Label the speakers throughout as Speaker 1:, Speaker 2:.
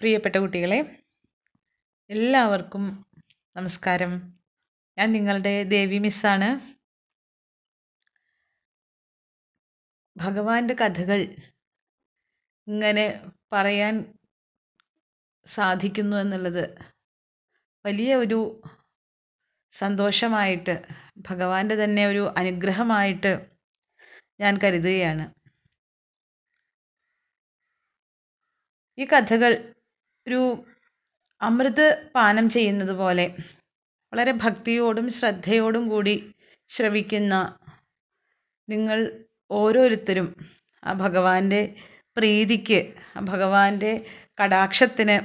Speaker 1: പ്രിയപ്പെട്ട കുട്ടികളെ എല്ലാവർക്കും നമസ്കാരം. ഞാൻ നിങ്ങളുടെ ദേവി മിസ്സാണ്. ഭഗവാന്റെ കഥകൾ ഇങ്ങനെ പറയാൻ സാധിക്കുന്നു എന്നുള്ളത് വലിയ ഒരു സന്തോഷമായിട്ട് ഭഗവാന്റെ തന്നെ ഒരു അനുഗ്രഹമായിട്ട് ഞാൻ കരുതുകയാണ്. ഈ കഥകൾ ഒരു അമൃത് പാനം ചെയ്യുന്നത് പോലെ വളരെ ഭക്തിയോടും ശ്രദ്ധയോടും കൂടി ശ്രവിക്കുന്ന നിങ്ങൾ ഓരോരുത്തരും ആ ഭഗവാന്റെ പ്രീതിക്ക് ആ ഭഗവാന്റെ കടാക്ഷത്തിന്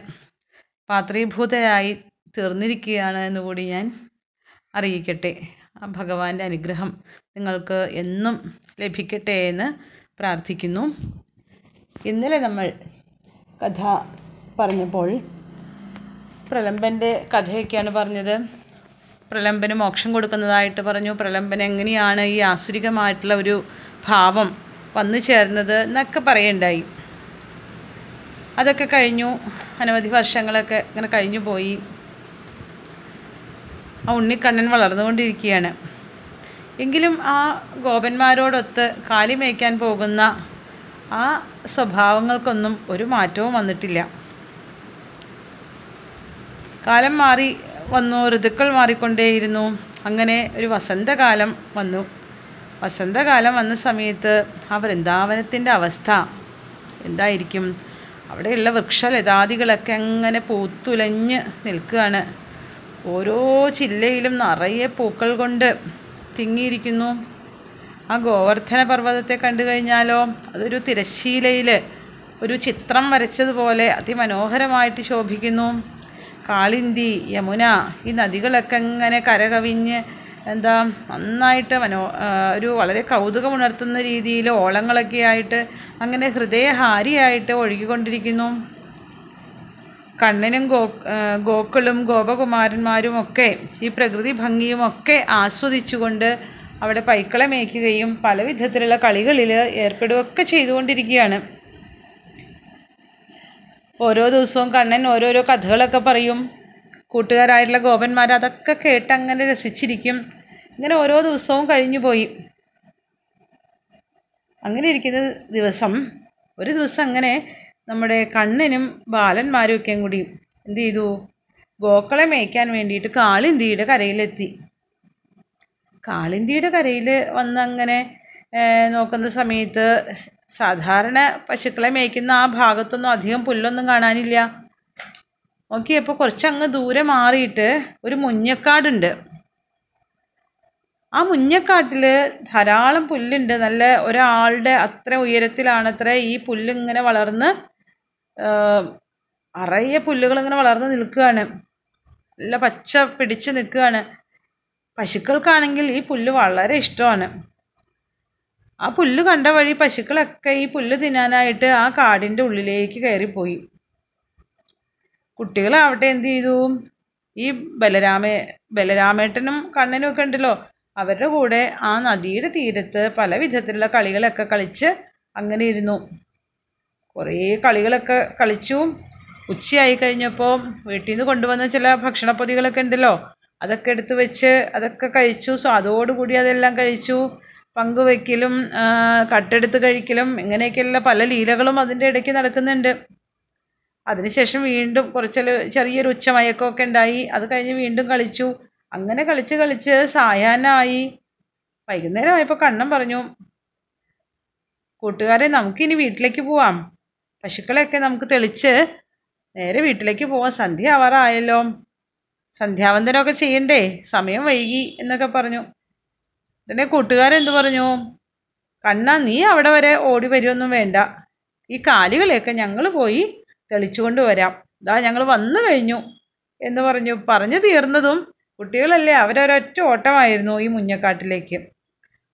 Speaker 1: പാത്രീഭൂതരായി തീർന്നിരിക്കുകയാണ് എന്ന് കൂടി ഞാൻ അറിയിക്കട്ടെ. ആ ഭഗവാന്റെ അനുഗ്രഹം നിങ്ങൾക്ക് എന്നും ലഭിക്കട്ടെ എന്ന് പ്രാർത്ഥിക്കുന്നു. ഇന്നലെ നമ്മൾ കഥ പറഞ്ഞപ്പോൾ പ്രലംബന്റെ കഥയൊക്കെയാണ് പറഞ്ഞത്. പ്രലംബന് മോക്ഷം കൊടുക്കുന്നതായിട്ട് പറഞ്ഞു. പ്രലംബൻ എങ്ങനെയാണ് ഈ ആസുരികമായിട്ടുള്ള ഒരു ഭാവം വന്നു ചേർന്നത് എന്നൊക്കെ പറയുണ്ടായി. അതൊക്കെ കഴിഞ്ഞു. അനവധി വർഷങ്ങളൊക്കെ ഇങ്ങനെ കഴിഞ്ഞു പോയി. ആ ഉണ്ണിക്കണ്ണൻ വളർന്നുകൊണ്ടിരിക്കുകയാണ്. എങ്കിലും ആ ഗോപന്മാരോടൊത്ത് കാലി മേയ്ക്കാൻ പോകുന്ന ആ സ്വഭാവങ്ങൾക്കൊന്നും ഒരു മാറ്റവും വന്നിട്ടില്ല. കാലം മാറി വന്നു ഋതുക്കൾ മാറിക്കൊണ്ടേയിരുന്നു. അങ്ങനെ ഒരു വസന്തകാലം വന്നു. വസന്തകാലം വന്ന സമയത്ത് ആ വൃന്ദാവനത്തിന്റെ അവസ്ഥ? എന്തായിരിക്കും? അവിടെയുള്ള വൃക്ഷലതാദികളൊക്കെ അങ്ങനെ പൂത്തുലഞ്ഞ് നിൽക്കുകയാണ്. ഓരോ ചില്ലയിലും നിറയെ പൂക്കൾ കൊണ്ട് തിങ്ങിയിരിക്കുന്നു. ആ ഗോവർദ്ധന പർവതത്തെ കണ്ടു കഴിഞ്ഞാലോ? അതൊരു തിരശ്ശീലയിൽ ഒരു ചിത്രം വരച്ചതുപോലെ അതിമനോഹരമായിട്ട് ശോഭിക്കുന്നു. കാളിന്തി യമുന ഈ നദികളൊക്കെ ഇങ്ങനെ കരകവിഞ്ഞ് എന്താ നന്നായിട്ട് മനോ ഒരു വളരെ കൗതുകമുണർത്തുന്ന രീതിയിൽ ഓളങ്ങളൊക്കെ ആയിട്ട് അങ്ങനെ ഹൃദയഹാരിയായിട്ട് ഒഴുകിക്കൊണ്ടിരിക്കുന്നു. കണ്ണനും ഗോ ഗോക്കളും ഗോപകുമാരന്മാരും ഒക്കെ ഈ പ്രകൃതി ഭംഗിയുമൊക്കെ ആസ്വദിച്ചുകൊണ്ട് അവിടെ പൈക്കളെ മേയ്ക്കുകയും പല വിധത്തിലുള്ള കളികളിൽ ഏർപ്പെടുകയൊക്കെ ചെയ്തുകൊണ്ടിരിക്കുകയാണ്. ഓരോ ദിവസവും കണ്ണൻ ഓരോരോ കഥകളൊക്കെ പറയും. കൂട്ടുകാരായിട്ടുള്ള ഗോപന്മാർ അതൊക്കെ കേട്ട് അങ്ങനെ രസിച്ചിരിക്കും. ഇങ്ങനെ ഓരോ ദിവസവും കഴിഞ്ഞു പോയി. അങ്ങനെ ഇരിക്കുന്ന ദിവസം ഒരു ദിവസം അങ്ങനെ നമ്മുടെ കണ്ണനും ബാലന്മാരും ഒക്കെയും കൂടി എന്ത് ചെയ്തു? ഗോക്കളെ മേയ്ക്കാൻ വേണ്ടിയിട്ട് കാളിന്തിയുടെ കരയിലെത്തി. കാളിന്തിയുടെ കരയിൽ വന്ന് അങ്ങനെ നോക്കുന്ന സമയത്ത് സാധാരണ പശുക്കളെ മേയ്ക്കുന്ന ആ ഭാഗത്തൊന്നും അധികം പുല്ലൊന്നും കാണാനില്ല. നോക്കിയപ്പോൾ കുറച്ചങ്ങ് ദൂരെ മാറിയിട്ട് ഒരു മുഞ്ഞക്കാടുണ്ട്. ആ മുഞ്ഞക്കാട്ടിൽ ധാരാളം പുല്ലുണ്ട്. നല്ല ഒരാളുടെ അത്ര ഉയരത്തിലാണത്ര ഈ പുല്ലിങ്ങനെ വളർന്ന് അറയെ പുല്ലുകളിങ്ങനെ വളർന്ന് നിൽക്കുകയാണ്. നല്ല പച്ച പിടിച്ച് നിൽക്കുകയാണ്. പശുക്കൾക്കാണെങ്കിൽ ഈ പുല്ല് വളരെ ഇഷ്ടമാണ്. ആ പുല്ല് കണ്ട വഴി പശുക്കളൊക്കെ ഈ പുല്ല് തിന്നാനായിട്ട് ആ കാടിന്റെ ഉള്ളിലേക്ക് കയറിപ്പോയി. കുട്ടികളാവട്ടെ എന്ത് ചെയ്തു? ഈ ബലരാമ ബലരാമേട്ടനും കണ്ണനും ഒക്കെ ഉണ്ടല്ലോ. അവരുടെ കൂടെ ആ നദിയുടെ തീരത്ത് പല വിധത്തിലുള്ള കളികളൊക്കെ കളിച്ച് അങ്ങനെ ഇരുന്നു. കുറേ കളികളൊക്കെ കളിച്ചു. ഉച്ചയായി കഴിഞ്ഞപ്പോൾ വീട്ടിൽ നിന്ന് കൊണ്ടുവന്ന ചില ഭക്ഷണപ്പൊതികളൊക്കെ ഉണ്ടല്ലോ. അതൊക്കെ എടുത്ത് വെച്ച് അതൊക്കെ കഴിച്ചു. സ്വാദോടുകൂടി അതെല്ലാം കഴിച്ചു. പങ്കുവെക്കലും കട്ടെടുത്ത് കഴിക്കലും ഇങ്ങനെയൊക്കെയുള്ള പല ലീലകളും അതിന്റെ ഇടയ്ക്ക് നടക്കുന്നുണ്ട്. അതിനുശേഷം വീണ്ടും കുറച്ച് ചെറിയൊരു ഉച്ചമയക്കമൊക്കെ ഉണ്ടായി. അത് കഴിഞ്ഞ് വീണ്ടും കളിച്ചു. അങ്ങനെ കളിച്ച് കളിച്ച് സായാഹ്നമായി. വൈകുന്നേരമായപ്പോൾ കണ്ണൻ പറഞ്ഞു കൂട്ടുകാരെ നമുക്കിനി വീട്ടിലേക്ക് പോവാം. പശുക്കളെയൊക്കെ നമുക്ക് തെളിച്ച് നേരെ വീട്ടിലേക്ക് പോവാം. സന്ധ്യ ആവാറായല്ലോ. സന്ധ്യാവന്തനമൊക്കെ ചെയ്യണ്ടേ? സമയം വൈകി എന്നൊക്കെ പറഞ്ഞു. ഉടനെ കൂട്ടുകാരെന്ത് പറഞ്ഞു? കണ്ണ നീ അവിടെ വരെ ഓടി വരുമൊന്നും വേണ്ട. ഈ കാലുകളെയൊക്കെ ഞങ്ങൾ പോയി തെളിച്ചുകൊണ്ട് വരാം ഇതാ ഞങ്ങൾ വന്നു കഴിഞ്ഞു. എന്ന് പറഞ്ഞു. പറഞ്ഞു തീർന്നതും കുട്ടികളല്ലേ അവരൊരൊറ്റ ഓട്ടമായിരുന്നു ഈ മുഞ്ഞക്കാട്ടിലേക്ക്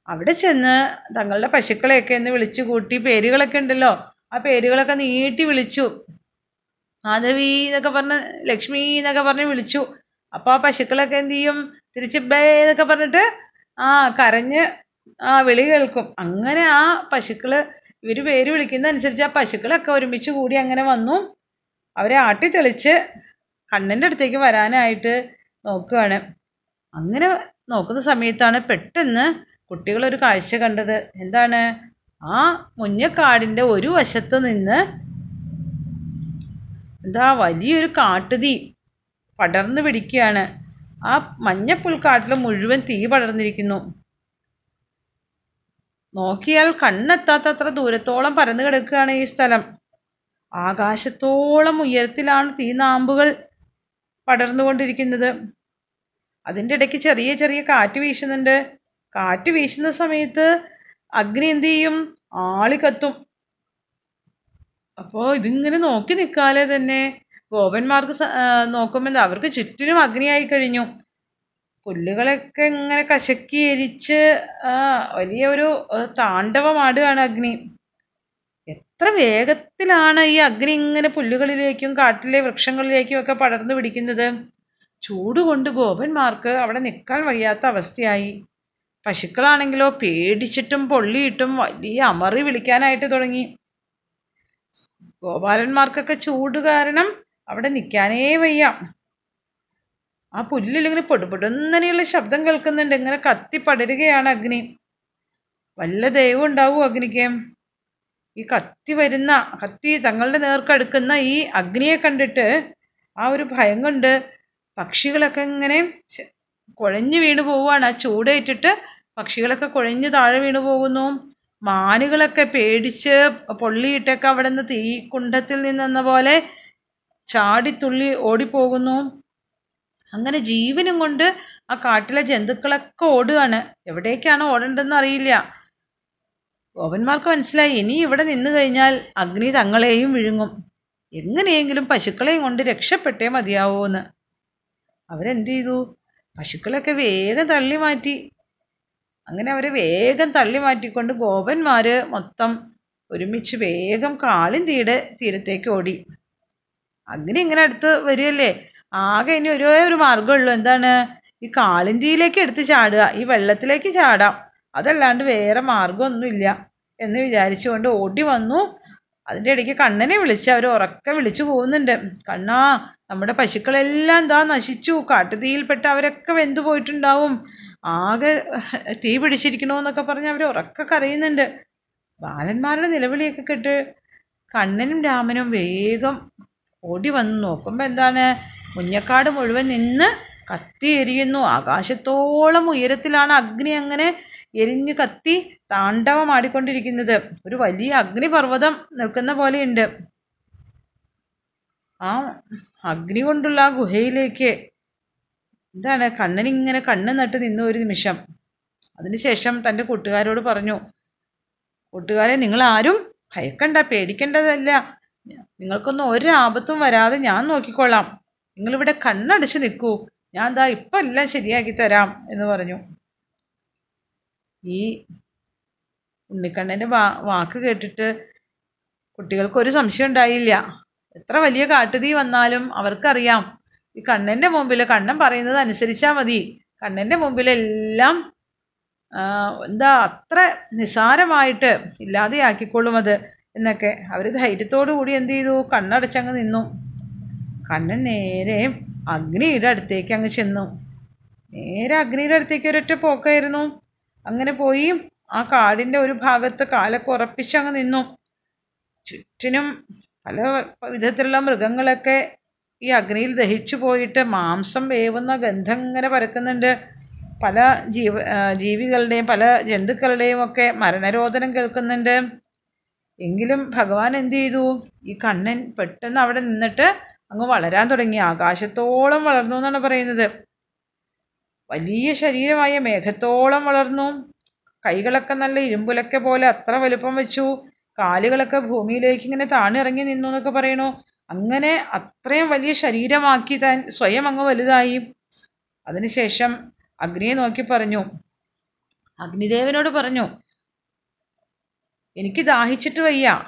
Speaker 1: അവിടെ ചെന്ന് തങ്ങളുടെ പശുക്കളെയൊക്കെ ഒന്ന് വിളിച്ചു കൂട്ടി. പേരുകളൊക്കെ ഉണ്ടല്ലോ ആ പേരുകളൊക്കെ നീട്ടി വിളിച്ചു. മാധവി എന്നൊക്കെ പറഞ്ഞ് ലക്ഷ്മി എന്നൊക്കെ പറഞ്ഞ് വിളിച്ചു. അപ്പോൾ ആ പശുക്കളൊക്കെ എന്ത് ചെയ്യും? തിരിച്ച് ബേ എന്നൊക്കെ പറഞ്ഞിട്ട് ആ കരഞ്ഞ് ആ വിളി കേൾക്കും. അങ്ങനെ ആ പശുക്കൾ ഇവർ പേര് വിളിക്കുന്ന അനുസരിച്ച് ആ പശുക്കളൊക്കെ ഒരുമിച്ച് കൂടി അങ്ങനെ വന്നു. അവരെ ആട്ടിത്തെളിച്ച് കണ്ണന്റെ അടുത്തേക്ക് വരാനായിട്ട് നോക്കുകയാണ് അങ്ങനെ നോക്കുന്ന സമയത്താണ് പെട്ടെന്ന് കുട്ടികളൊരു കാഴ്ച കണ്ടത്. എന്താണ്? ആ മുഞ്ഞക്കാടിന്റെ ഒരു വശത്ത് നിന്ന് എന്താ വലിയൊരു കാട്ടുതീ പടർന്നു പിടിക്കുകയാണ്. ആ മഞ്ഞപ്പുൽക്കാട്ടിൽ മുഴുവൻ തീ പടർന്നിരിക്കുന്നു. നോക്കിയാൽ കണ്ണെത്താത്തത്ര ദൂരത്തോളം പരന്നു കിടക്കുകയാണ് ഈ സ്ഥലം. ആകാശത്തോളം ഉയരത്തിലാണ് തീനാമ്പുകൾ പടർന്നുകൊണ്ടിരിക്കുന്നത്. അതിന്റെ ഇടയ്ക്ക് ചെറിയ ചെറിയ കാറ്റ് വീശുന്നുണ്ട്. കാറ്റ് വീശുന്ന സമയത്ത് അഗ്നി എന്ത് ചെയ്യും? ആളി കത്തും അപ്പോൾ ഇതിങ്ങനെ നോക്കി നിൽക്കാതെ തന്നെ. ഗോപന്മാർക്ക് നോക്കുമ്പോൾ അവർക്ക് ചുറ്റിനും അഗ്നിയായി കഴിഞ്ഞു. പുല്ലുകളൊക്കെ ഇങ്ങനെ കശക്കി എരിച്ച് വലിയ ഒരു താണ്ഡവമാടുകയാണ് അഗ്നി. എത്ര വേഗത്തിലാണ് ഈ അഗ്നി ഇങ്ങനെ പുല്ലുകളിലേക്കും കാട്ടിലെ വൃക്ഷങ്ങളിലേക്കും ഒക്കെ പടർന്നു പിടിക്കുന്നത്? ചൂട് കൊണ്ട് ഗോപന്മാർക്ക് അവിടെ നിൽക്കാൻ വയ്യാത്ത അവസ്ഥയായി. പശുക്കളാണെങ്കിലോ പേടിച്ചിട്ടും പൊള്ളിയിട്ടും വലിയ അമറി വിളിക്കാനായിട്ട് തുടങ്ങി. ഗോപാലന്മാർക്കൊക്കെ ചൂട് കാരണം അവിടെ നിൽക്കാനേ വയ്യ. ആ പുല്ലിലിങ്ങനെ പൊടുപൊടുന്നനെയുള്ള ശബ്ദം കേൾക്കുന്നുണ്ട്. ഇങ്ങനെ കത്തി പടരുകയാണ് അഗ്നി. വല്ല ദൈവം ഉണ്ടാവും അഗ്നിക്ക്? ഈ കത്തി വരുന്ന കത്തി തങ്ങളുടെ നേർക്കടുക്കുന്ന ഈ അഗ്നിയെ കണ്ടിട്ട് ആ ഒരു ഭയം കൊണ്ട് പക്ഷികളൊക്കെ ഇങ്ങനെ കുഴഞ്ഞു വീണു പോവുകയാണ്. ആ ചൂടേറ്റിട്ട് പക്ഷികളൊക്കെ കുഴഞ്ഞു താഴെ വീണു പോകുന്നു. മാനുകളൊക്കെ പേടിച്ച് പൊള്ളിയിട്ടൊക്കെ അവിടെ നിന്ന് തീ കുണ്ടത്തിൽ നിന്നെന്ന പോലെ ചാടിത്തുള്ളി ഓടിപ്പോകുന്നു. അങ്ങനെ ജീവനും കൊണ്ട് ആ കാട്ടിലെ ജന്തുക്കളൊക്കെ ഓടുകയാണ്. എവിടേക്കാണ് ഓടേണ്ടതെന്ന് അറിയില്ല. ഗോപന്മാർക്ക് മനസ്സിലായി ഇനി ഇവിടെ നിന്ന് കഴിഞ്ഞാൽ അഗ്നി തങ്ങളെയും വിഴുങ്ങും. എങ്ങനെയെങ്കിലും പശുക്കളെയും കൊണ്ട് രക്ഷപ്പെട്ടേ മതിയാവൂ എന്ന് അവരെന്ത് ചെയ്തു? പശുക്കളൊക്കെ വേഗം തള്ളി മാറ്റി. അങ്ങനെ അവരെ വേഗം തള്ളി മാറ്റിക്കൊണ്ട് ഗോപന്മാർ മൊത്തം ഒരുമിച്ച് വേഗം കാളിന്തിയുടെ തീരത്തേക്ക് ഓടി. അഗ്നി ഇങ്ങനെ അടുത്ത് വരികയല്ലേ. ആകെ ഇനി ഒരേ ഒരു മാർഗമുള്ളൂ. എന്താണ്? ഈ കാളിന്തിയിലേക്ക് എടുത്ത് ചാടുക ഈ വെള്ളത്തിലേക്ക് ചാടാം. അതല്ലാണ്ട് വേറെ മാർഗമൊന്നുമില്ല എന്ന് വിചാരിച്ചുകൊണ്ട് ഓടി വന്നു. അതിന്റെ ഇടയ്ക്ക് കണ്ണനെ വിളിച്ച് അവർ ഉറക്കെ വിളിച്ചു പോകുന്നുണ്ട്. കണ്ണാ നമ്മുടെ പശുക്കളെല്ലാം എന്താ നശിച്ചു. കാട്ടുതീയിൽപ്പെട്ട് അവരൊക്കെ വെന്തു പോയിട്ടുണ്ടാവും. ആകെ തീ പിടിച്ചിരിക്കണമെന്നൊക്കെ പറഞ്ഞ് അവർ ഉറക്കെ കരയുന്നുണ്ട്. ബാലന്മാരുടെ നിലവിളിയൊക്കെ കേട്ട് കണ്ണനും രാമനും വേഗം ഓടി വന്ന്. നോക്കുമ്പോൾ എന്താണ്? മുഞ്ഞക്കാട് മുഴുവൻ നിന്ന് കത്തി എരിയുന്നു. ആകാശത്തോളം ഉയരത്തിലാണ് അഗ്നി അങ്ങനെ എരിഞ്ഞ് കത്തി താണ്ഡവമാടിക്കൊണ്ടിരിക്കുന്നത്. ഒരു വലിയ അഗ്നിപർവതം നിൽക്കുന്ന പോലെയുണ്ട്. ആ അഗ്നി കൊണ്ടുള്ള ആ ഗുഹയിലേക്ക് എന്താണ്? കണ്ണനിങ്ങനെ കണ്ണ് നട്ട് നിന്ന ഒരു നിമിഷം. അതിനുശേഷം തന്റെ കൂട്ടുകാരോട് പറഞ്ഞു കൂട്ടുകാരെ നിങ്ങൾ ആരും ഭയക്കണ്ട പേടിക്കേണ്ടതല്ല. നിങ്ങൾക്കൊന്നും ഒരു ആപത്തും വരാതെ ഞാൻ നോക്കിക്കൊള്ളാം നിങ്ങളിവിടെ കണ്ണടച്ച് നിൽക്കൂ. ഞാൻ ദാ ഇപ്പം എല്ലാം ശരിയാക്കി തരാം എന്ന് പറഞ്ഞു. ഈ ഉണ്ണിക്കണ്ണന്റെ വാ വാക്ക് കേട്ടിട്ട് കുട്ടികൾക്ക് ഒരു സംശയം ഉണ്ടായില്ല. എത്ര വലിയ കാട്ടുതീ വന്നാലും അവർക്കറിയാം. ഈ കണ്ണന്റെ മുമ്പിൽ കണ്ണൻ പറയുന്നത് അനുസരിച്ചാൽ മതി. കണ്ണന്റെ മുമ്പിലെല്ലാം എന്താ അത്ര നിസാരമായിട്ട് ഇല്ലാതെയാക്കിക്കൊള്ളും അത്. എന്നൊക്കെ. അവർ ധൈര്യത്തോടു കൂടി എന്ത് ചെയ്തു? കണ്ണടച്ചങ്ങ് നിന്നു. കണ്ണൻ നേരെ അഗ്നിയുടെ അടുത്തേക്ക് അങ്ങ് ചെന്നു. നേരെ അഗ്നിയുടെ അടുത്തേക്ക് ഒരൊറ്റ പോക്കായിരുന്നു. അങ്ങനെ പോയി ആ കാടിന്റെ ഒരു ഭാഗത്ത് കാലൊക്കെ ഉറപ്പിച്ചങ്ങ് നിന്നു. ചുറ്റിനും പല വിധത്തിലുള്ള മൃഗങ്ങളൊക്കെ ഈ അഗ്നിയിൽ ദഹിച്ചു പോയിട്ട് മാംസം വേവുന്ന ഗന്ധം ഇങ്ങനെ പരക്കുന്നുണ്ട്. പല ജീവ ജീവികളുടെയും പല ജന്തുക്കളുടെയും ഒക്കെ മരണരോധനം കേൾക്കുന്നുണ്ട്. എങ്കിലും ഭഗവാൻ എന്ത് ചെയ്തു? ഈ കണ്ണൻ പെട്ടെന്ന് അവിടെ നിന്നിട്ട് അങ്ങ് വളരാൻ തുടങ്ങി. ആകാശത്തോളം വളർന്നു എന്നാണ് പറയുന്നത്. വലിയ ശരീരമായ മേഘത്തോളം വളർന്നു. കൈകളൊക്കെ നല്ല ഇരുമ്പുലക്കെ പോലെ അത്ര വലുപ്പം വെച്ചു. കാലുകളൊക്കെ ഭൂമിയിലേക്ക് ഇങ്ങനെ താണിറങ്ങി നിന്നു എന്നൊക്കെ പറയണു അങ്ങനെ അത്രയും വലിയ ശരീരമാക്കി താൻ സ്വയം അങ്ങ് വലുതായി. അതിനുശേഷം അഗ്നിയെ നോക്കി പറഞ്ഞു. അഗ്നിദേവനോട് പറഞ്ഞു എനിക്ക് ദാഹിച്ചിട്ട് വയ്യ.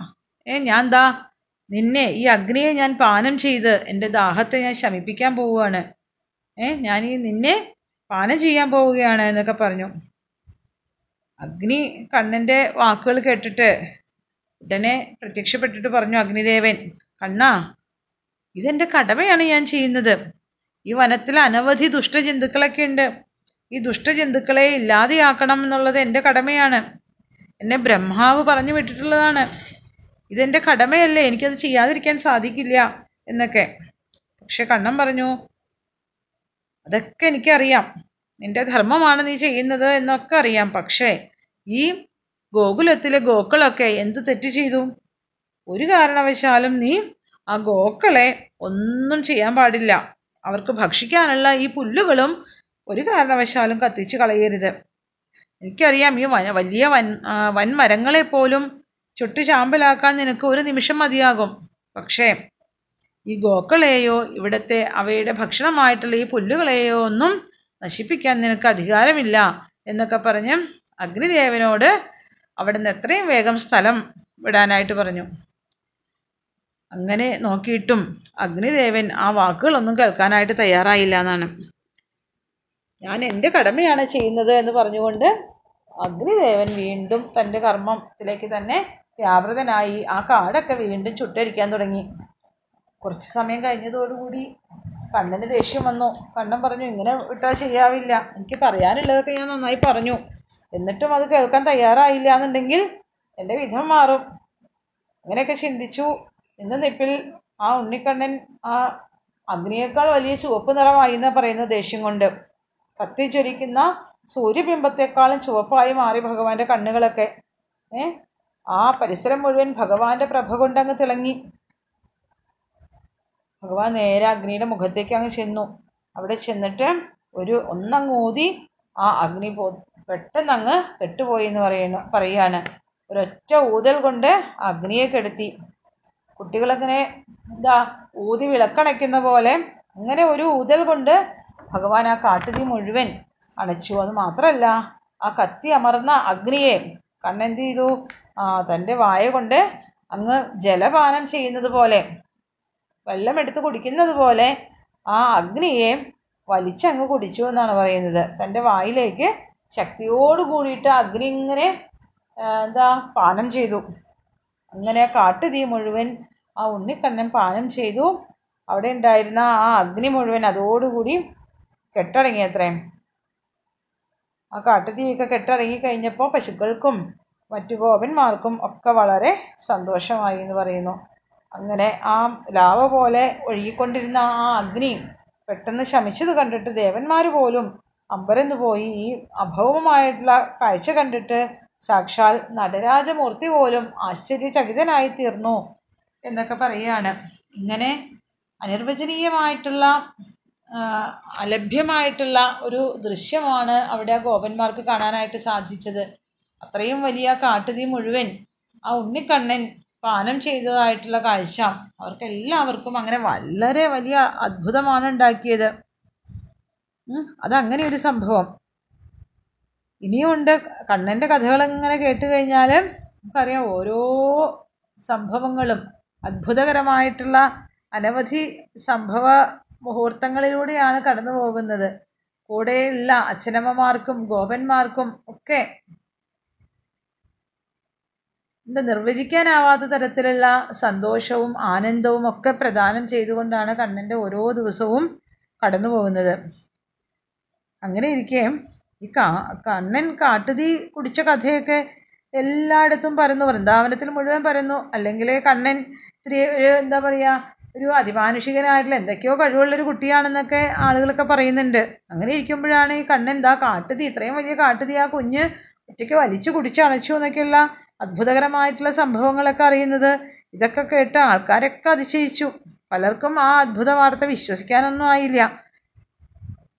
Speaker 1: ഏ ഞാൻ ദാ നിന്നെ ഈ അഗ്നിയെ ഞാൻ പാനം ചെയ്ത് എന്റെ ദാഹത്തെ ഞാൻ ശമിപ്പിക്കാൻ പോവുകയാണ്. ഏ ഞാൻ ഈ നിന്നെ പാനം ചെയ്യാൻ പോവുകയാണ് എന്നൊക്കെ പറഞ്ഞു. അഗ്നി കണ്ണന്റെ വാക്കുകൾ കേട്ടിട്ട് ഉടനെ പ്രത്യക്ഷപ്പെട്ടിട്ട് പറഞ്ഞു അഗ്നിദേവൻ കണ്ണാ ഇതെന്റെ കടമയാണ് ഞാൻ ചെയ്യുന്നത്. ഈ വനത്തിൽ അനവധി ദുഷ്ടജന്തുക്കളൊക്കെ ഉണ്ട്. ഈ ദുഷ്ടജന്തുക്കളെ ഇല്ലാതെയാക്കണം എന്നുള്ളത് എന്റെ കടമയാണ്. എന്നെ ബ്രഹ്മാവ് പറഞ്ഞു വിട്ടിട്ടുള്ളതാണ്. ഇതെന്റെ കടമയല്ലേ എനിക്കത് ചെയ്യാതിരിക്കാൻ സാധിക്കില്ല എന്നൊക്കെ. പക്ഷെ കണ്ണൻ പറഞ്ഞു അതൊക്കെ എനിക്കറിയാം. നിന്റെ ധർമ്മമാണ് നീ ചെയ്യുന്നത് എന്നൊക്കെ അറിയാം. പക്ഷേ ഈ ഗോകുലത്തിലെ ഗോക്കളൊക്കെ എന്ത് തെറ്റ് ചെയ്തു? ഒരു കാരണവശാലും നീ ആ ഗോക്കളെ ഒന്നും ചെയ്യാൻ പാടില്ല. അവർക്ക് ഭക്ഷിക്കാനുള്ള ഈ പുല്ലുകളും ഒരു കാരണവശാലും കത്തിച്ച് കളയരുത്. എനിക്കറിയാം ഈ വലിയ വൻ പോലും ചുട്ടു ചാമ്പലാക്കാൻ നിനക്ക് ഒരു നിമിഷം മതിയാകും. പക്ഷേ ഈ ഗോക്കളെയോ ഇവിടുത്തെ അവയുടെ ഭക്ഷണമായിട്ടുള്ള ഈ പുല്ലുകളെയോ ഒന്നും നശിപ്പിക്കാൻ നിനക്ക് അധികാരമില്ല എന്നൊക്കെ പറഞ്ഞ് അഗ്നിദേവനോട് അവിടുന്ന് എത്രയും വേഗം സ്ഥലം വിടാനായിട്ട് പറഞ്ഞു. അങ്ങനെ നോക്കിയിട്ടും അഗ്നിദേവൻ ആ വാക്കുകളൊന്നും കേൾക്കാനായിട്ട് തയ്യാറായില്ല എന്നാണ്. ഞാൻ എന്റെ കടമയാണ് ചെയ്യുന്നത് എന്ന് പറഞ്ഞുകൊണ്ട് അഗ്നിദേവൻ വീണ്ടും തന്റെ കർമ്മത്തിലേക്ക് തന്നെ വ്യാപൃതനായി ആ കാടൊക്കെ വീണ്ടും ചുട്ടരിക്കാൻ തുടങ്ങി. കുറച്ച് സമയം കഴിഞ്ഞതോടുകൂടി കണ്ണന് ദേഷ്യം വന്നു. കണ്ണൻ പറഞ്ഞു ഇങ്ങനെ വിട്ടാൽ ചെയ്യാവില്ല. എനിക്ക് പറയാനുള്ളതൊക്കെ ഞാൻ നന്നായി പറഞ്ഞു. എന്നിട്ടും അത് കേൾക്കാൻ തയ്യാറായില്ല എന്നുണ്ടെങ്കിൽ എന്റെ വിധം മാറും. അങ്ങനെയൊക്കെ ചിന്തിച്ചു. ഇന്ന് നിപ്പിൽ ആ ഉണ്ണിക്കണ്ണൻ ആ അഗ്നിയേക്കാൾ വലിയ ചുവപ്പ് നിറമായി എന്നാണ് പറയുന്നത് ദേഷ്യം കൊണ്ട്. കത്തിജ്വലിക്കുന്ന സൂര്യബിംബത്തെക്കാളും ചുവപ്പായി മാറി ഭഗവാന്റെ കണ്ണുകളൊക്കെ. ഏ? ആ പരിസരം മുഴുവൻ ഭഗവാന്റെ പ്രഭ കൊണ്ടങ്ങ് തിളങ്ങി. ഭഗവാൻ നേരെ അഗ്നിയുടെ മുഖത്തേക്ക് അങ്ങ് ചെന്നു. അവിടെ ചെന്നിട്ട് ഒരു ഒന്നങ്ങ് ഊതി ആ അഗ്നി പോ പെട്ടെന്ന് അങ്ങ് കെട്ടുപോയി എന്ന് പറയുന്നു പറയാണ് ഒരൊറ്റ ഊതൽ കൊണ്ട് അഗ്നിയെ കെടുത്തി. കുട്ടികളങ്ങനെ എന്താ ഊതി വിളക്കണയ്ക്കുന്ന പോലെ അങ്ങനെ ഒരു ഊതൽ കൊണ്ട് ഭഗവാൻ ആ കാട്ടുതീ മുഴുവൻ അണച്ചു. അത് മാത്രമല്ല ആ കത്തി അമർന്ന അഗ്നിയെ കണ്ണെന്ത് ചെയ്തു? ആ തന്റെ വായ കൊണ്ട് അങ്ങ് ജലപാനം ചെയ്യുന്നത് പോലെ വെള്ളമെടുത്ത് കുടിക്കുന്നത് പോലെ ആ അഗ്നിയെ വലിച്ചങ്ങ് കുടിച്ചു എന്നാണ് പറയുന്നത്. തന്റെ വായിലേക്ക് ശക്തിയോട് കൂടിയിട്ട് അഗ്നി ഇങ്ങനെ എന്താ പാനം ചെയ്തു. അങ്ങനെ കാട്ടുതീ മുഴുവൻ ആ ഉണ്ണിക്കണ്ണൻ പാനം ചെയ്തു. അവിടെ ഉണ്ടായിരുന്ന ആ അഗ്നി മുഴുവൻ അതോടുകൂടി കെട്ടടങ്ങി അത്രയും ആ കാട്ടുതീയൊക്കെ കെട്ടിറങ്ങി കഴിഞ്ഞപ്പോൾ പശുക്കൾക്കും മറ്റു ഗോപന്മാർക്കും ഒക്കെ വളരെ സന്തോഷമായി എന്ന് പറയുന്നു. അങ്ങനെ ആ ലാവ പോലെ ഒഴുകിക്കൊണ്ടിരുന്ന ആ അഗ്നി പെട്ടെന്ന് ശമിച്ചത് കണ്ടിട്ട് ദേവന്മാർ പോലും അമ്പരന്ന് പോയി. ഈ അഭൗമമായിട്ടുള്ള കാഴ്ച കണ്ടിട്ട് സാക്ഷാൽ നടരാജമൂർത്തി പോലും ആശ്ചര്യചകിതനായി തീർന്നു എന്നൊക്കെ പറയുകയാണ്. ഇങ്ങനെ അനിർവചനീയമായിട്ടുള്ള അലഭ്യമായിട്ടുള്ള ഒരു ദൃശ്യമാണ് അവിടെ ആ ഗോപന്മാർക്ക് കാണാനായിട്ട് സാധിച്ചത്. അത്രയും വലിയ കാട്ടുതീ മുഴുവൻ ആ ഉണ്ണിക്കണ്ണൻ പാനം ചെയ്തതായിട്ടുള്ള കാഴ്ച അവർക്കെല്ലാവർക്കും അങ്ങനെ വളരെ വലിയ അത്ഭുതമാണ് ഉണ്ടാക്കിയത്. അതങ്ങനെ ഒരു സംഭവം. ഇനിയുമുണ്ട് കണ്ണന്റെ കഥകൾ ഇങ്ങനെ കേട്ട് കഴിഞ്ഞാൽ നമുക്കറിയാം ഓരോ സംഭവങ്ങളും അത്ഭുതകരമായിട്ടുള്ള അനവധി സംഭവ മുഹൂർത്തങ്ങളിലൂടെയാണ് കടന്നു പോകുന്നത്. കൂടെയുള്ള അച്ഛനമ്മമാർക്കും ഗോപന്മാർക്കും ഒക്കെ എന്താ നിർവചിക്കാനാവാത്ത തരത്തിലുള്ള സന്തോഷവും ആനന്ദവും ഒക്കെ പ്രദാനം ചെയ്തുകൊണ്ടാണ് കണ്ണന്റെ ഓരോ ദിവസവും കടന്നു പോകുന്നത്. അങ്ങനെ ഇരിക്കെ ഈ കാ കണ്ണൻ കാട്ടുതീ കുടിച്ച കഥയൊക്കെ എല്ലായിടത്തും പരന്നു വൃന്ദാവനത്തിൽ മുഴുവൻ പരന്നു അല്ലെങ്കിൽ കണ്ണൻ എന്താ പറയുക ഒരു അതിമാനുഷികനായിട്ടുള്ള എന്തൊക്കെയോ കഴിവുള്ളൊരു കുട്ടിയാണെന്നൊക്കെ ആളുകളൊക്കെ പറയുന്നുണ്ട്. അങ്ങനെ ഇരിക്കുമ്പോഴാണ് ഈ കണ്ണൻ എന്താ കാട്ടുതീ ഇത്രയും വലിയ കാട്ടുതീ ആ കുഞ്ഞ് ഒറ്റയ്ക്ക് വലിച്ചു കുടിച്ചണച്ചു എന്നൊക്കെയുള്ള അത്ഭുതകരമായിട്ടുള്ള സംഭവങ്ങളൊക്കെ അറിയുന്നത്. ഇതൊക്കെ കേട്ട ആൾക്കാരൊക്കെ അതിശയിച്ചു. പലർക്കും ആ അത്ഭുത വാർത്ത വിശ്വസിക്കാനൊന്നും ആയില്ല.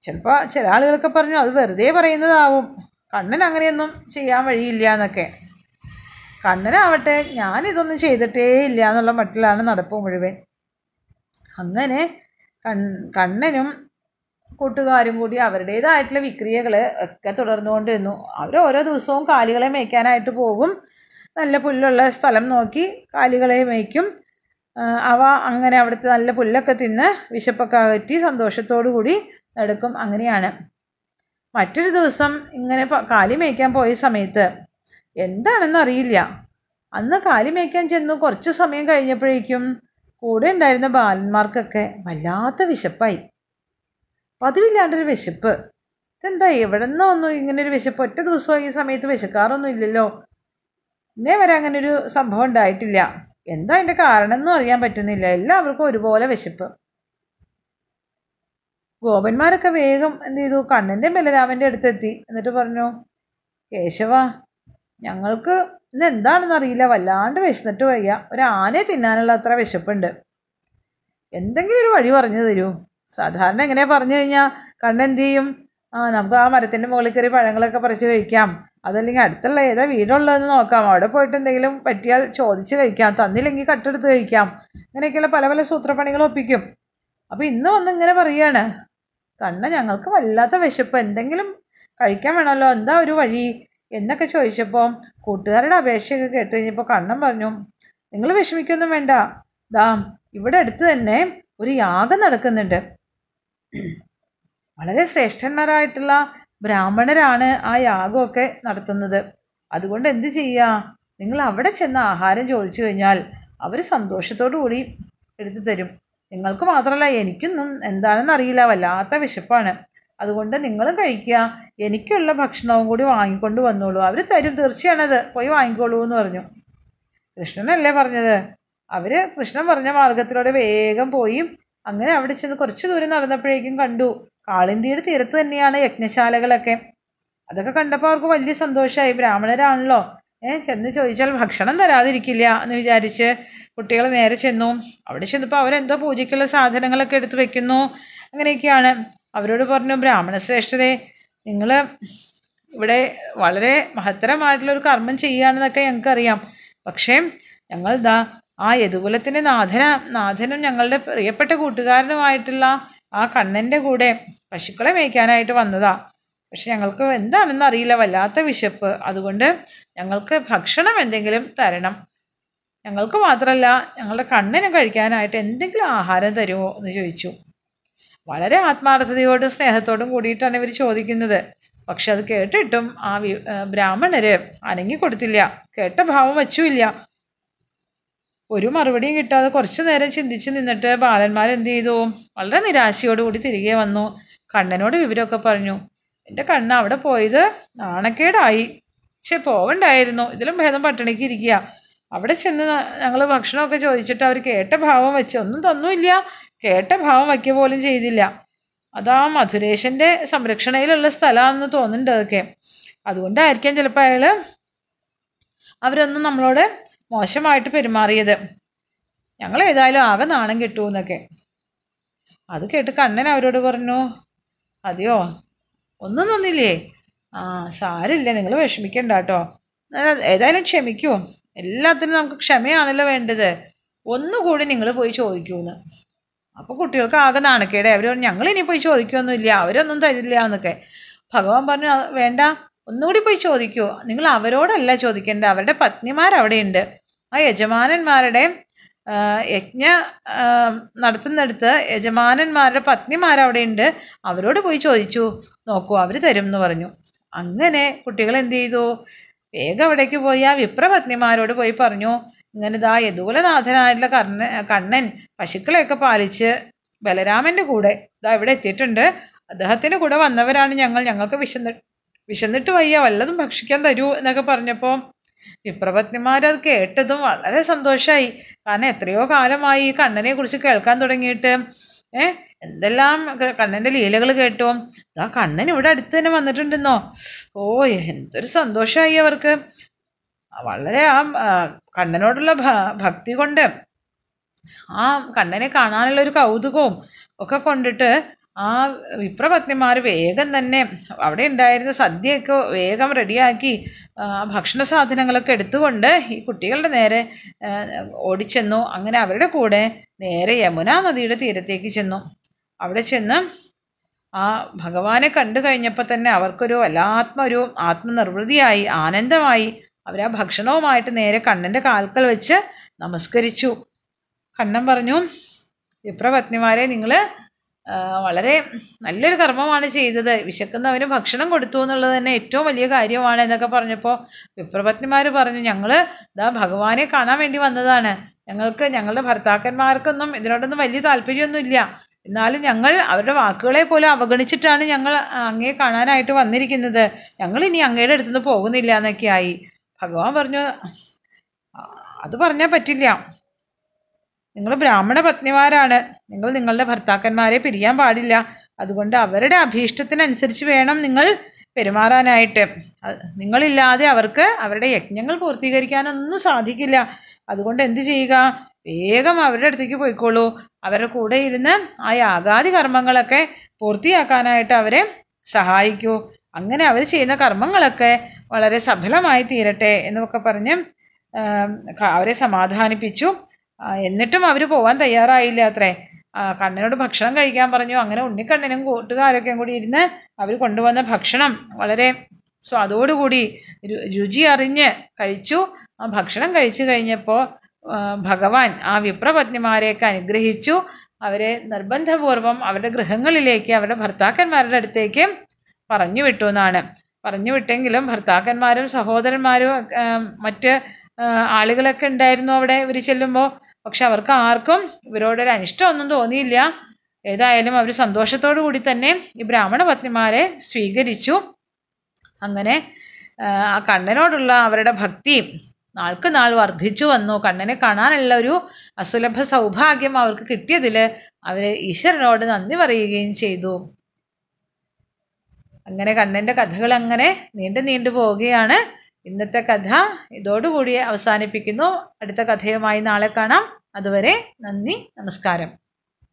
Speaker 1: ചിലപ്പോൾ ചില ആളുകളൊക്കെ പറഞ്ഞു അത് വെറുതെ പറയുന്നതാവും. കണ്ണൻ അങ്ങനെയൊന്നും ചെയ്യാൻ വഴിയില്ല എന്നൊക്കെ. കണ്ണനാവട്ടെ ഞാനിതൊന്നും ചെയ്തിട്ടേ ഇല്ല എന്നുള്ള മട്ടിലാണ് നടപ്പ് മുഴുവൻ. അങ്ങനെ കണ്ണനും കൂട്ടുകാരും കൂടി അവരുടേതായിട്ടുള്ള വിക്രിയകൾ ഒക്കെ തുടർന്നുകൊണ്ടിരുന്നു. അവർ ഓരോ ദിവസവും കാലികളെ മേയ്ക്കാനായിട്ട് പോകും. നല്ല പുല്ലുള്ള സ്ഥലം നോക്കി കാലികളെ മേയ്ക്കും. അവ അങ്ങനെ അവിടുത്തെ നല്ല പുല്ലൊക്കെ തിന്ന് വിശപ്പൊക്കെ അകറ്റി സന്തോഷത്തോടു കൂടി നടക്കും. അങ്ങനെയാണ്. മറ്റൊരു ദിവസം ഇങ്ങനെ കാലി മേയ്ക്കാൻ പോയ സമയത്ത് എന്താണെന്ന് അറിയില്ല അന്ന് കാലി മേയ്ക്കാൻ ചെന്നു. കുറച്ച് സമയം കഴിഞ്ഞപ്പോഴേക്കും കൂടെ ഉണ്ടായിരുന്ന ബാലന്മാർക്കൊക്കെ വല്ലാത്ത വിശപ്പായി. പതിവില്ലാണ്ടൊരു വിശപ്പ്. ഇതെന്താ എവിടെ നിന്നോ ഒന്നും ഒരു വിശപ്പ്. ഒറ്റ ദിവസവും ഈ സമയത്ത് വിശക്കാറൊന്നും ഇല്ലല്ലോ. ഇന്നേ വരെ അങ്ങനെ ഒരു സംഭവം ഉണ്ടായിട്ടില്ല. എന്താ അതിന്റെ കാരണം എന്നും അറിയാൻ പറ്റുന്നില്ല. എല്ലാവർക്കും ഒരുപോലെ വിശപ്പ്. ഗോപന്മാരൊക്കെ വേഗം എന്ത് ചെയ്തു? കണ്ണന്റെ ബലരാമന്റെ അടുത്തെത്തി. എന്നിട്ട് പറഞ്ഞു കേശവ ഞങ്ങൾക്ക് ഇന്ന് എന്താണെന്ന് അറിയില്ല. വല്ലാണ്ട് വിശന്നിട്ട് വയ്യ. ഒരു ആനയെ തിന്നാനുള്ള അത്ര വിശപ്പുണ്ട്. എന്തെങ്കിലും ഒരു വഴി പറഞ്ഞു തരൂ. സാധാരണ എങ്ങനെയാ പറഞ്ഞു കഴിഞ്ഞാൽ കണ്ണെന്ത് ചെയ്യും? ആ നമുക്ക് ആ മരത്തിന്റെ മുകളിൽ കയറി പഴങ്ങളൊക്കെ പറിച്ച് കഴിക്കാം. അതല്ലെങ്കിൽ അടുത്തുള്ള ഏതാ വീടുള്ളതെന്ന് നോക്കാം. അവിടെ പോയിട്ട് എന്തെങ്കിലും പറ്റിയാൽ ചോദിച്ച് കഴിക്കാം. തന്നില്ലെങ്കിൽ കട്ടെടുത്ത് കഴിക്കാം. അങ്ങനെയൊക്കെയുള്ള പല പല സൂത്രപ്പണികൾ ഒപ്പിക്കും. അപ്പോൾ ഇന്ന് വന്ന് ഇങ്ങനെ പറയാണ്. കണ്ണ ഞങ്ങൾക്ക് വല്ലാത്ത വിശപ്പ്. എന്തെങ്കിലും കഴിക്കാൻ വേണമല്ലോ. എന്താ ഒരു വഴി? എന്നൊക്കെ ചോദിച്ചപ്പോൾ കൂട്ടുകാരുടെ അപേക്ഷയൊക്കെ കേട്ട് കഴിഞ്ഞപ്പോൾ കണ്ണൻ പറഞ്ഞു നിങ്ങൾ വിഷമിക്കൊന്നും വേണ്ട. ദാ ഇവിടെ അടുത്ത് തന്നെ ഒരു യാഗം നടക്കുന്നുണ്ട്. വളരെ ശ്രേഷ്ഠന്മാരായിട്ടുള്ള ബ്രാഹ്മണരാണ് ആ യാഗമൊക്കെ നടത്തുന്നത്. അതുകൊണ്ട് എന്ത് ചെയ്യുക നിങ്ങൾ അവിടെ ചെന്ന് ആഹാരം ചോദിച്ചു കഴിഞ്ഞാൽ അവർ സന്തോഷത്തോടു കൂടി എടുത്തു തരും. നിങ്ങൾക്ക് മാത്രമല്ല എനിക്കൊന്നും എന്താണെന്ന് അറിയില്ല വല്ലാത്ത വിശപ്പാണ്. അതുകൊണ്ട് നിങ്ങളും കഴിക്കുക. എനിക്കുള്ള ഭക്ഷണവും കൂടി വാങ്ങിക്കൊണ്ട് വന്നോളൂ. അവർ തരും. തീർച്ചയാണത്. പോയി വാങ്ങിക്കോളൂ എന്ന് പറഞ്ഞു. കൃഷ്ണനല്ലേ പറഞ്ഞത്? അവർ കൃഷ്ണൻ പറഞ്ഞ മാർഗത്തിലൂടെ വേഗം പോയി. അങ്ങനെ അവിടെ ചെന്ന് കുറച്ച് ദൂരം നടന്നപ്പോഴേക്കും കണ്ടു. കാളിന്തിയുടെ തീരത്ത് തന്നെയാണ് യജ്ഞശാലകളൊക്കെ. അതൊക്കെ കണ്ടപ്പോൾ അവർക്ക് വലിയ സന്തോഷമായി. ബ്രാഹ്മണരാണല്ലോ. ഏഹ് ചെന്ന് ചോദിച്ചാൽ ഭക്ഷണം തരാതിരിക്കില്ല എന്ന് വിചാരിച്ച് കുട്ടികൾ നേരെ ചെന്നു. അവിടെ ചെന്നപ്പോൾ അവരെന്തോ പൂജയ്ക്കുള്ള സാധനങ്ങളൊക്കെ എടുത്ത് വെക്കുന്നു. അങ്ങനെയൊക്കെയാണ്. അവരോട് പറഞ്ഞു ബ്രാഹ്മണ ശ്രേഷ്ഠരെ നിങ്ങൾ ഇവിടെ വളരെ മഹത്തരമായിട്ടുള്ളൊരു കർമ്മം ചെയ്യുകയാണെന്നൊക്കെ ഞങ്ങൾക്കറിയാം. പക്ഷേ ഞങ്ങൾ ഇതാ ആ യദുകുലത്തിന്റെ നാഥന നാഥനും ഞങ്ങളുടെ പ്രിയപ്പെട്ട കൂട്ടുകാരനുമായിട്ടുള്ള ആ കണ്ണന്റെ കൂടെ പശുക്കളെ മേയ്ക്കാനായിട്ട് വന്നതാ. പക്ഷെ ഞങ്ങൾക്ക് എന്താണെന്ന് അറിയില്ല വല്ലാത്ത വിശപ്പ്. അതുകൊണ്ട് ഞങ്ങൾക്ക് ഭക്ഷണം എന്തെങ്കിലും തരണം. ഞങ്ങൾക്ക് മാത്രമല്ല ഞങ്ങളുടെ കണ്ണിന് കഴിക്കാനായിട്ട് എന്തെങ്കിലും ആഹാരം തരുമോ? എന്ന് ചോദിച്ചു. വളരെ ആത്മാർത്ഥതയോടും സ്നേഹത്തോടും കൂടിയിട്ടാണ് ഇവർ ചോദിക്കുന്നത്. പക്ഷെ അത് കേട്ടിട്ടും ആ വി ബ്രാഹ്മണര് അനങ്ങിക്കൊടുത്തില്ല കേട്ട ഭാവം വച്ചുമില്ല. ഒരു മറുപടിയും കിട്ടാതെ കുറച്ചു നേരം ചിന്തിച്ച് നിന്നിട്ട് ബാലന്മാർ എന്ത് ചെയ്തു? വളരെ നിരാശയോടുകൂടി തിരികെ വന്നു. കണ്ണനോട് വിവരമൊക്കെ പറഞ്ഞു. എന്റെ കണ്ണ് അവിടെ പോയത് നാണക്കേടായി. പക്ഷെ പോവണ്ടായിരുന്നു. ഇതിലും ഭേദം പട്ടിണിക്ക് ഇരിക്കുക. അവിടെ ചെന്ന് ഞങ്ങൾ ഭക്ഷണമൊക്കെ ചോദിച്ചിട്ട് അവർ കേട്ട ഭാവം വെച്ച് ഒന്നും തന്നുമില്ല. കേട്ട ഭാവം വയ്ക്കുക പോലും ചെയ്തില്ല. അതാ മധുരേഷന്റെ സംരക്ഷണയിലുള്ള സ്ഥലമാണെന്ന് തോന്നുന്നുണ്ട് അതൊക്കെ. അതുകൊണ്ടായിരിക്കാം ചിലപ്പോൾ അയാൾ അവരൊന്നും നമ്മളോട് മോശമായിട്ട് പെരുമാറിയത്. ഞങ്ങൾ ഏതായാലും ആകെ നാണം കിട്ടൂ എന്നൊക്കെ. അത് കേട്ട് കണ്ണൻ അവരോട് പറഞ്ഞു അതെയോ? ഒന്നും തന്നില്ലേ ആ സാരില്ല നിങ്ങൾ വിഷമിക്കണ്ട കേട്ടോ. ഏതായാലും ക്ഷമിക്കൂ. എല്ലാത്തിനും നമുക്ക് ക്ഷമയാണല്ലോ വേണ്ടത്. ഒന്നുകൂടി നിങ്ങൾ പോയി ചോദിക്കൂന്ന് അപ്പോൾ കുട്ടികൾക്ക് ആകെ നാണക്കേടെ. അവർ പറഞ്ഞു ഞങ്ങൾ ഇനി പോയി ചോദിക്കുകയൊന്നുമില്ല അവരൊന്നും തരില്ല എന്നൊക്കെ. ഭഗവാൻ പറഞ്ഞു വേണ്ട. ഒന്നുകൂടി പോയി ചോദിക്കൂ. നിങ്ങൾ അവരോടല്ല ചോദിക്കേണ്ട. അവരുടെ പത്നിമാർ അവിടെയുണ്ട്. ആ യജമാനന്മാരുടെ യജ്ഞ നടത്തുന്നിടത്ത് യജമാനന്മാരുടെ പത്നിമാരവിടെയുണ്ട് അവരോട് പോയി ചോദിച്ചു. നോക്കൂ അവർ തരും എന്ന് പറഞ്ഞു. അങ്ങനെ കുട്ടികൾ എന്ത് ചെയ്തു? വേഗം അവിടേക്ക് പോയി. ആ വിപ്രപത്നിമാരോട് പോയി പറഞ്ഞു. ഇങ്ങനെ ഇതാ യദൂലനാഥനായിട്ടുള്ള കർണ കണ്ണൻ പശുക്കളെയൊക്കെ പാലിച്ച് ബലരാമന്റെ കൂടെ ഇതാ ഇവിടെ എത്തിയിട്ടുണ്ട്. അദ്ദേഹത്തിന്റെ കൂടെ വന്നവരാണ് ഞങ്ങൾ. ഞങ്ങൾക്ക് വിശന്ന് വിശന്നിട്ട് വയ്യ. വല്ലതും ഭക്ഷിക്കാൻ തരൂ എന്നൊക്കെ പറഞ്ഞപ്പോൾ വിപ്രപത്നിമാരത് കേട്ടതും വളരെ സന്തോഷമായി കാരണം എത്രയോ കാലമായി ഈ കണ്ണനെ കുറിച്ച് കേൾക്കാൻ തുടങ്ങിയിട്ട് ഏ എന്തെല്ലാം കണ്ണന്റെ ലീലകൾ കേട്ടു. ആ കണ്ണൻ ഇവിടെ അടുത്ത് തന്നെ വന്നിട്ടുണ്ടെന്നോ? ഓ എന്തൊരു സന്തോഷമായി അവർക്ക്. വളരെ ആ കണ്ണനോടുള്ള ഭക്തി കൊണ്ട് ആ കണ്ണനെ കാണാനുള്ള ഒരു കൗതുകവും ഒക്കെ കൊണ്ടിട്ട് ആ വിപ്രപത്നിമാർ വേഗം തന്നെ അവിടെ ഉണ്ടായിരുന്ന സദ്യയൊക്കെ വേഗം റെഡിയാക്കി ഭക്ഷണ സാധനങ്ങളൊക്കെ എടുത്തുകൊണ്ട് ഈ കുട്ടികളുടെ നേരെ ഓടിച്ചെന്നു. അങ്ങനെ അവരുടെ കൂടെ നേരെ യമുന നദിയുടെ തീരത്തേക്ക് ചെന്നു. അവിടെ ചെന്ന് ആ ഭഗവാനെ കണ്ടു കഴിഞ്ഞപ്പോൾ തന്നെ അവർക്കൊരു വല്ലാത്ത ഒരു ആത്മനിർവൃതിയായി ആനന്ദമായി അവർ ആ ഭക്ഷണവുമായിട്ട് നേരെ കണ്ണന്റെ കാൽക്കൽ വെച്ച് നമസ്കരിച്ചു. കണ്ണൻ പറഞ്ഞു വിപ്രപത്നിമാരെ നിങ്ങൾ വളരെ നല്ലൊരു കർമ്മമാണ് ചെയ്തത്. വിശക്കുന്നവന് ഭക്ഷണം കൊടുത്തു എന്നുള്ളത് തന്നെ ഏറ്റവും വലിയ കാര്യമാണ് എന്നൊക്കെ പറഞ്ഞപ്പോൾ വിപ്രപത്നിമാർ പറഞ്ഞു ഞങ്ങൾ ഇതാ ഭഗവാനെ കാണാൻ വേണ്ടി വന്നതാണ്. ഞങ്ങൾക്ക് ഞങ്ങളുടെ ഭർത്താക്കന്മാർക്കൊന്നും ഇതിനോടൊന്നും വലിയ താല്പര്യമൊന്നുമില്ല. എന്നാലും ഞങ്ങൾ അവരുടെ വാക്കുകളെ പോലും അവഗണിച്ചിട്ടാണ് ഞങ്ങൾ അങ്ങയെ കാണാനായിട്ട് വന്നിരിക്കുന്നത്. ഞങ്ങൾ ഇനി അങ്ങയുടെ അടുത്തുനിന്ന് പോകുന്നില്ല എന്നൊക്കെ ആയി. ഭഗവാൻ പറഞ്ഞു "ആ, അത് പറഞ്ഞാൽ പറ്റില്ല. നിങ്ങൾ ബ്രാഹ്മണ പത്നിമാരാണ്. നിങ്ങൾ നിങ്ങളുടെ ഭർത്താക്കന്മാരെ പിരിയാൻ പാടില്ല. അതുകൊണ്ട് അവരുടെ അഭീഷ്ടത്തിനനുസരിച്ച് വേണം നിങ്ങൾ പെരുമാറാനായിട്ട്. നിങ്ങളില്ലാതെ അവർക്ക് അവരുടെ യജ്ഞങ്ങൾ പൂർത്തീകരിക്കാനൊന്നും സാധിക്കില്ല. അതുകൊണ്ട് എന്ത് ചെയ്യുക? വേഗം അവരുടെ അടുത്തേക്ക് പോയിക്കോളൂ. അവരുടെ കൂടെ ഇരുന്ന് ആ യാഗാദി കർമ്മങ്ങളൊക്കെ പൂർത്തിയാക്കാനായിട്ട് അവരെ സഹായിക്കൂ. അങ്ങനെ അവർ ചെയ്യുന്ന കർമ്മങ്ങളൊക്കെ വളരെ സഫലമായി തീരട്ടെ എന്നൊക്കെ പറഞ്ഞ് അവരെ സമാധാനിപ്പിച്ചു. എന്നിട്ടും അവർ പോവാൻ തയ്യാറായില്ല അത്രേ കണ്ണനോട് ഭക്ഷണം കഴിക്കാൻ പറഞ്ഞു. അങ്ങനെ ഉണ്ണിക്കണ്ണനും കൂട്ടുകാരൊക്കെ കൂടി ഇരുന്ന് അവർ കൊണ്ടുവന്ന ഭക്ഷണം വളരെ സ്വാദോടുകൂടി രുചി അറിഞ്ഞ് കഴിച്ചു. ആ ഭക്ഷണം കഴിച്ചു കഴിഞ്ഞപ്പോൾ ഭഗവാൻ ആ വിപ്രപത്നിമാരെയൊക്കെ അനുഗ്രഹിച്ചു. അവരെ നിർബന്ധപൂർവം അവരുടെ ഗൃഹങ്ങളിലേക്ക് അവരുടെ ഭർത്താക്കന്മാരുടെ അടുത്തേക്ക് പറഞ്ഞു വിട്ടു എന്നാണ്. പറഞ്ഞു വിട്ടെങ്കിലും ഭർത്താക്കന്മാരും സഹോദരന്മാരും മറ്റ് ആളുകളൊക്കെ ഉണ്ടായിരുന്നു അവിടെ ഇവർ ചെല്ലുമ്പോൾ പക്ഷെ അവർക്ക് ആർക്കും ഇവരോടൊരു അനിഷ്ടമൊന്നും തോന്നിയില്ല. ഏതായാലും അവർ സന്തോഷത്തോടു കൂടി തന്നെ ഈ ബ്രാഹ്മണ പത്നിമാരെ സ്വീകരിച്ചു. അങ്ങനെ ആ കണ്ണനോടുള്ള അവരുടെ ഭക്തിയും നാൾക്ക് നാൾ വർദ്ധിച്ചു വന്നു. കണ്ണനെ കാണാനുള്ള ഒരു അസുലഭ സൗഭാഗ്യം അവർക്ക് കിട്ടിയതിൽ അവർ ഈശ്വരനോട് നന്ദി പറയുകയും ചെയ്തു. അങ്ങനെ കണ്ണന്റെ കഥകൾ അങ്ങനെ നീണ്ടു നീണ്ടു പോവുകയാണ്. ഇന്നത്തെ കഥ ഇതോടുകൂടി അവസാനിപ്പിക്കുന്നു. അടുത്ത കഥയുമായി നാളെ കാണാം. അതുവരെ നന്ദി നമസ്കാരം.